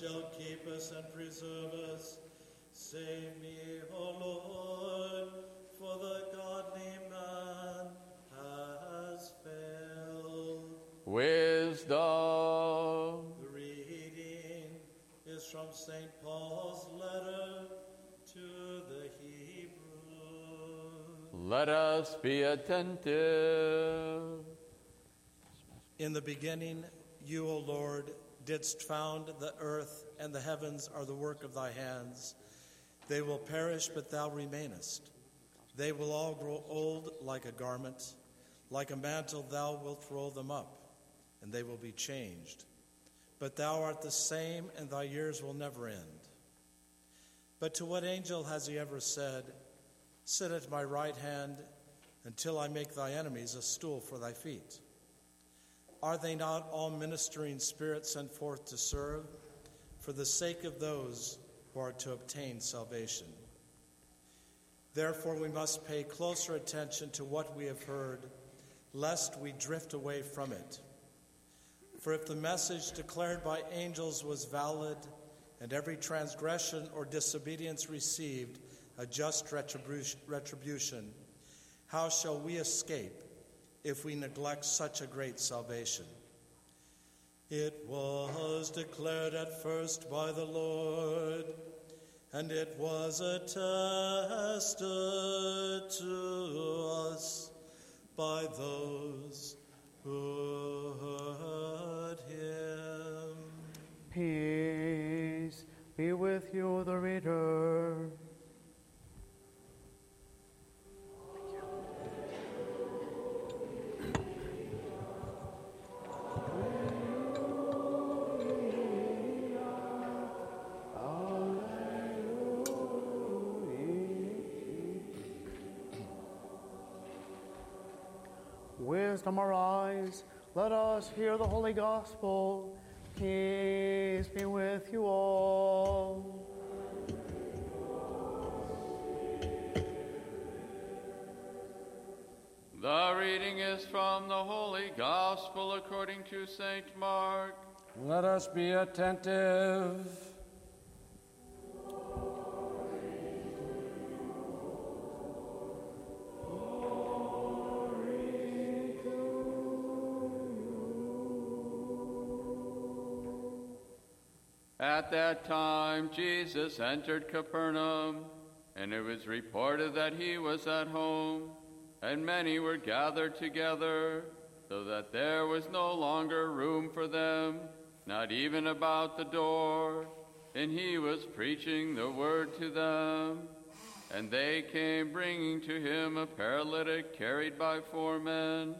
shall keep us and preserve us. Save me, O Lord, for the godly man has failed. Wisdom. The reading is from St. Paul's letter to the Hebrews. Let us be attentive. In the beginning, you, O Lord, didst found the earth, and the heavens are the work of thy hands. They will perish, but thou remainest. They will all grow old like a garment. Like a mantle, thou wilt roll them up, and they will be changed. But thou art the same, and thy years will never end. But to what angel has he ever said, Sit at my right hand until I make thy enemies a stool for thy feet? Are they not all ministering spirits sent forth to serve for the sake of those who are to obtain salvation? Therefore, we must pay closer attention to what we have heard, lest we drift away from it. For if the message declared by angels was valid, and every transgression or disobedience received a just retribution, how shall we escape if we neglect such a great salvation? It was declared at first by the Lord, and it was attested to us by those who heard him. Peace be with you, the reader. Wisdom arise, let us hear the holy gospel. Peace be with you all. The reading is from the Holy Gospel according to St. Mark. Let us be attentive. At that time, Jesus entered Capernaum, and it was reported that he was at home, and many were gathered together, so that there was no longer room for them, not even about the door. And he was preaching the word to them. And they came bringing to him a paralytic carried by four men.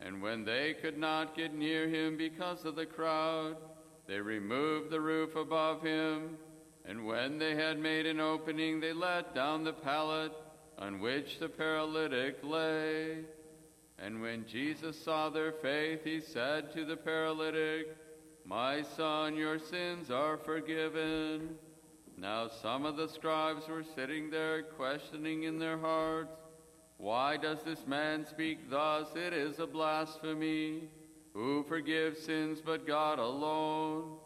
And when they could not get near him because of the crowd, they removed the roof above him, and when they had made an opening, they let down the pallet on which the paralytic lay. And when Jesus saw their faith, he said to the paralytic, My son, your sins are forgiven. Now some of the scribes were sitting there, questioning in their hearts, Why does this man speak thus? It is a blasphemy. Who forgives sins but God alone?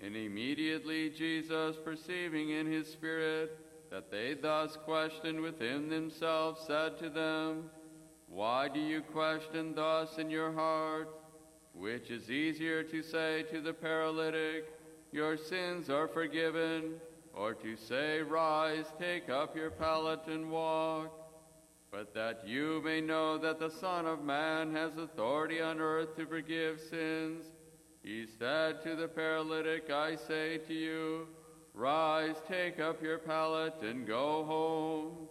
And immediately Jesus, perceiving in his spirit that they thus questioned within themselves, said to them, Why do you question thus in your heart? Which is easier to say to the paralytic, Your sins are forgiven, or to say, Rise, take up your pallet and walk? But that you may know that the Son of Man has authority on earth to forgive sins. He said to the paralytic, I say to you, Rise, take up your pallet, and go home.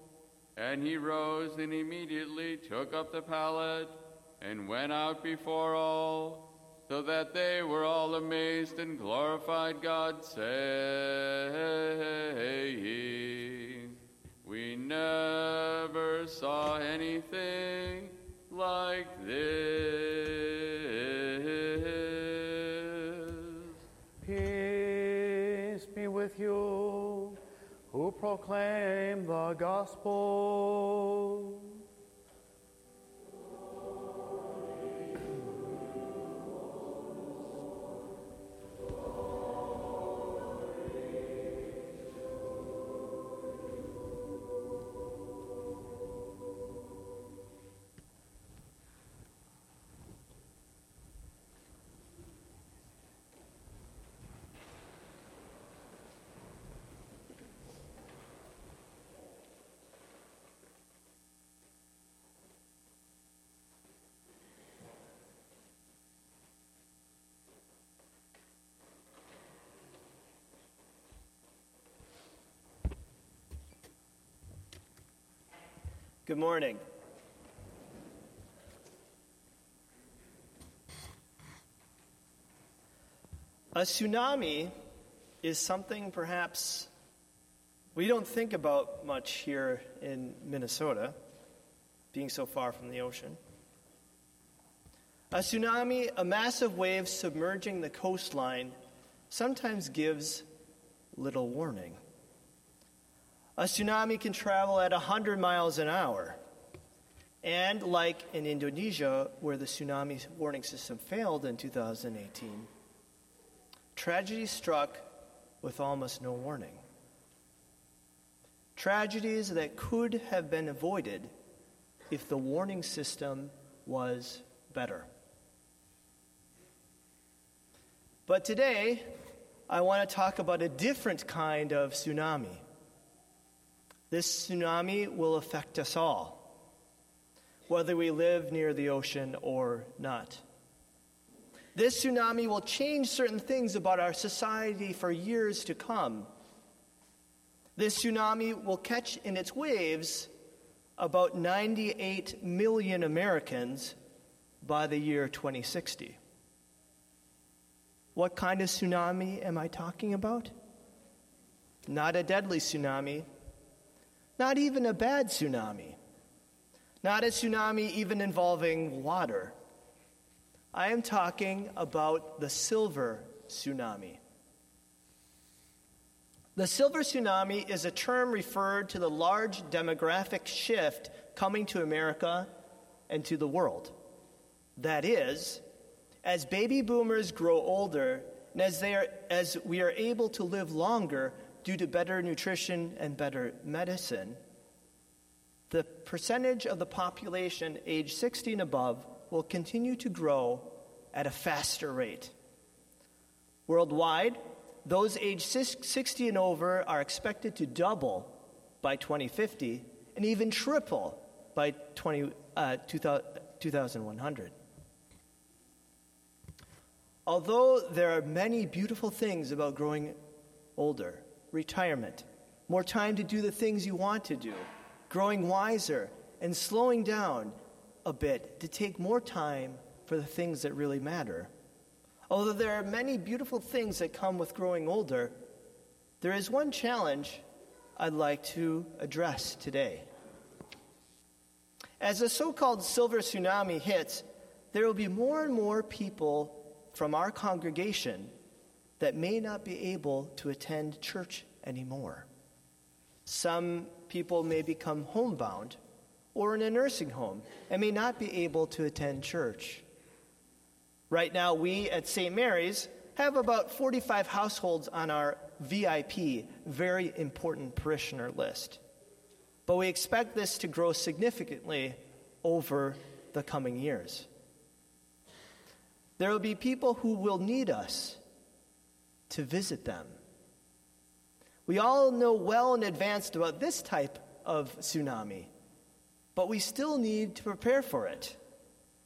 And he rose and immediately took up the pallet and went out before all, so that they were all amazed and glorified God, saying, We never saw anything like this. Peace be with you who proclaim the gospel. Good morning. A tsunami is something perhaps we don't think about much here in Minnesota, being so far from the ocean. A tsunami, a massive wave submerging the coastline, sometimes gives little warning. A tsunami can travel at 100 miles an hour. And like in Indonesia, where the tsunami warning system failed in 2018, tragedy struck with almost no warning. Tragedies that could have been avoided if the warning system was better. But today, I want to talk about a different kind of tsunami. This tsunami will affect us all, whether we live near the ocean or not. This tsunami will change certain things about our society for years to come. This tsunami will catch in its waves about 98 million Americans by the year 2060. What kind of tsunami am I talking about? Not a deadly tsunami, not even a bad tsunami, not a tsunami even involving water. I am talking about the silver tsunami. The silver tsunami is a term referred to the large demographic shift coming to America and to the world. That is, as baby boomers grow older and as, they are, as we are able to live longer due to better nutrition and better medicine, the percentage of the population age 60 and above will continue to grow at a faster rate. Worldwide, those age 60 and over are expected to double by 2050 and even triple by 20, uh, 2100. Although there are many beautiful things about growing older retirement, more time to do the things you want to do, growing wiser, and slowing down a bit to take more time for the things that really matter. Although there are many beautiful things that come with growing older, there is one challenge I'd like to address today. As the so called silver tsunami hits, there will be more and more people from our congregation that may not be able to attend church anymore. Some people may become homebound or in a nursing home and may not be able to attend church. Right now, we at St. Mary's have about 45 households on our VIP, very important parishioner list. But we expect this to grow significantly over the coming years. There will be people who will need us to visit them. We all know well in advance about this type of tsunami, but we still need to prepare for it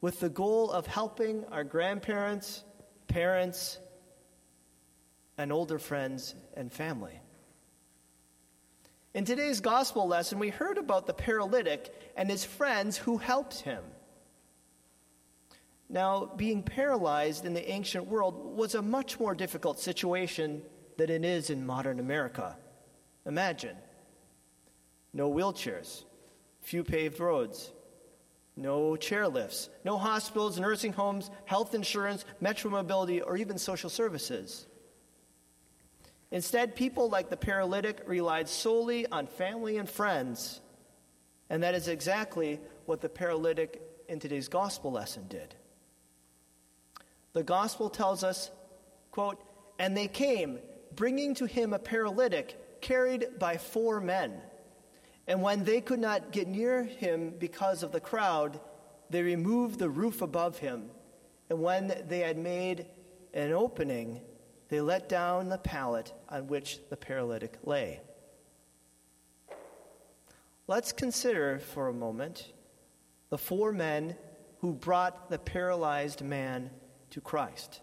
with the goal of helping our grandparents, parents, and older friends and family. In today's gospel lesson, we heard about the paralytic and his friends who helped him. Now, being paralyzed in the ancient world was a much more difficult situation than it is in modern America. Imagine no wheelchairs, few paved roads, no chairlifts, no hospitals, nursing homes, health insurance, metro mobility, or even social services. Instead, people like the paralytic relied solely on family and friends, and that is exactly what the paralytic in today's gospel lesson did the gospel tells us, quote, and they came, bringing to him a paralytic carried by four men. And when they could not get near him because of the crowd, they removed the roof above him. And when they had made an opening, they let down the pallet on which the paralytic lay. Let's consider for a moment the four men who brought the paralyzed man to Christ.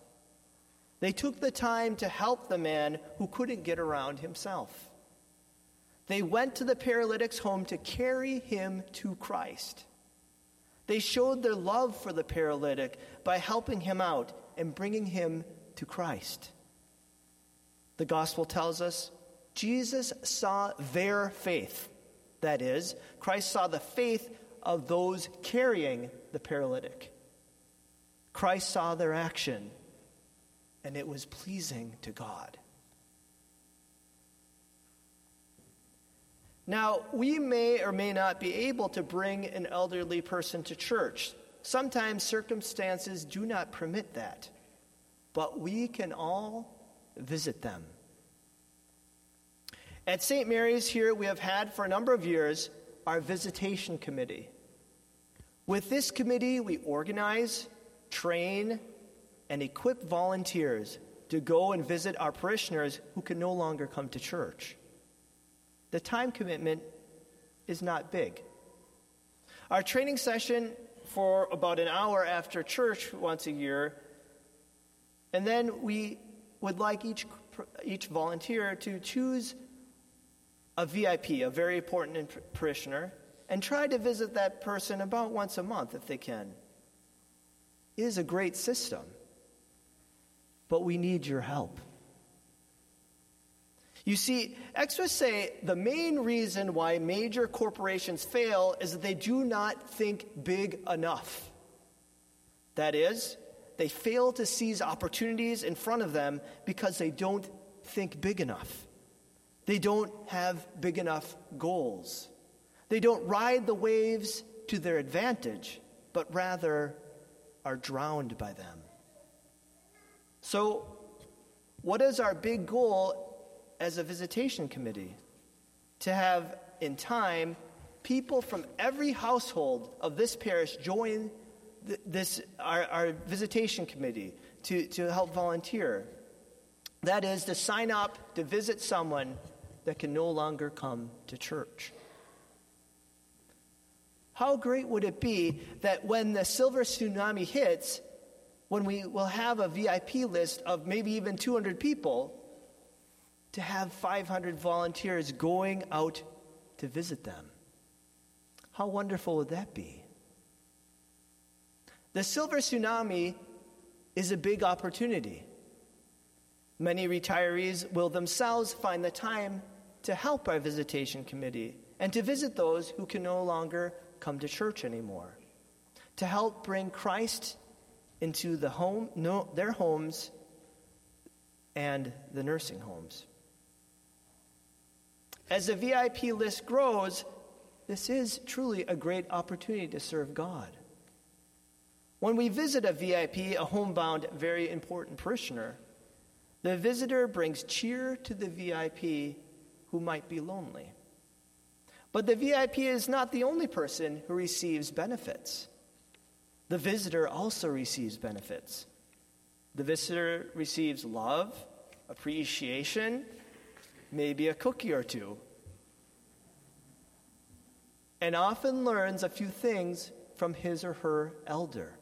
They took the time to help the man who couldn't get around himself. They went to the paralytic's home to carry him to Christ. They showed their love for the paralytic by helping him out and bringing him to Christ. The gospel tells us Jesus saw their faith. That is, Christ saw the faith of those carrying the paralytic. Christ saw their action, and it was pleasing to God. Now, we may or may not be able to bring an elderly person to church. Sometimes circumstances do not permit that, but we can all visit them. At St. Mary's here, we have had for a number of years our visitation committee. With this committee, we organize, train, and equip volunteers to go and visit our parishioners who can no longer come to church the time commitment is not big. Our training session for about an hour after church once a year, and then we would like each, each volunteer to choose a VIP, a very important parishioner, and try to visit that person about once a month if they can. Is a great system, but we need your help. You see, experts say the main reason why major corporations fail is that they do not think big enough. That is, they fail to seize opportunities in front of them because they don't think big enough. They don't have big enough goals. They don't ride the waves to their advantage, but rather are drowned by them. So, what is our big goal as a visitation committee to have, in time, people from every household of this parish join th- this, our, our visitation committee to, to help volunteer. That is, to sign up to visit someone that can no longer come to church. How great would it be that when the silver tsunami hits, when we will have a VIP list of maybe even 200 people, to have 500 volunteers going out to visit them. How wonderful would that be? The silver tsunami is a big opportunity. Many retirees will themselves find the time to help our visitation committee and to visit those who can no longer come to church anymore, to help bring Christ into the home, no, their homes and the nursing homes. As the VIP list grows, this is truly a great opportunity to serve God. When we visit a VIP, a homebound, very important parishioner, the visitor brings cheer to the VIP who might be lonely. But the VIP is not the only person who receives benefits. The visitor also receives benefits. The visitor receives love, appreciation, maybe a cookie or two, and often learns a few things from his or her elder.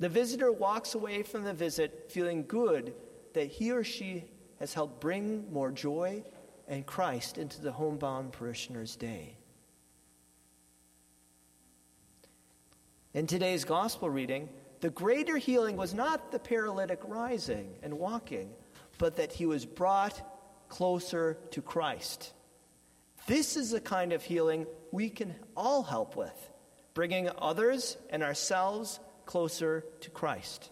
The visitor walks away from the visit feeling good that he or she has helped bring more joy and Christ into the homebound parishioner's day. In today's gospel reading, the greater healing was not the paralytic rising and walking, but that he was brought closer to Christ. This is the kind of healing we can all help with, bringing others and ourselves closer to Christ.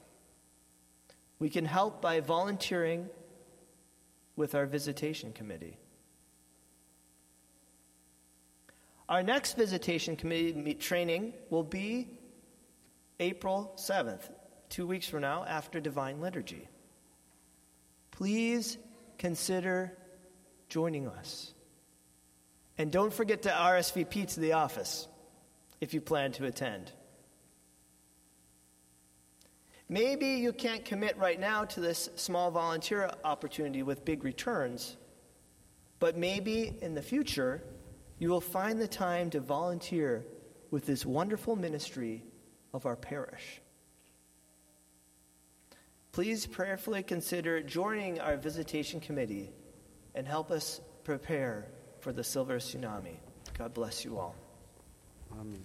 We can help by volunteering with our visitation committee. Our next visitation committee training will be April 7th, two weeks from now, after Divine Liturgy. Please consider joining us. And don't forget to RSVP to the office if you plan to attend. Maybe you can't commit right now to this small volunteer opportunity with big returns, but maybe in the future you will find the time to volunteer with this wonderful ministry of our parish please prayerfully consider joining our visitation committee and help us prepare for the silver tsunami. God bless you all. Amen.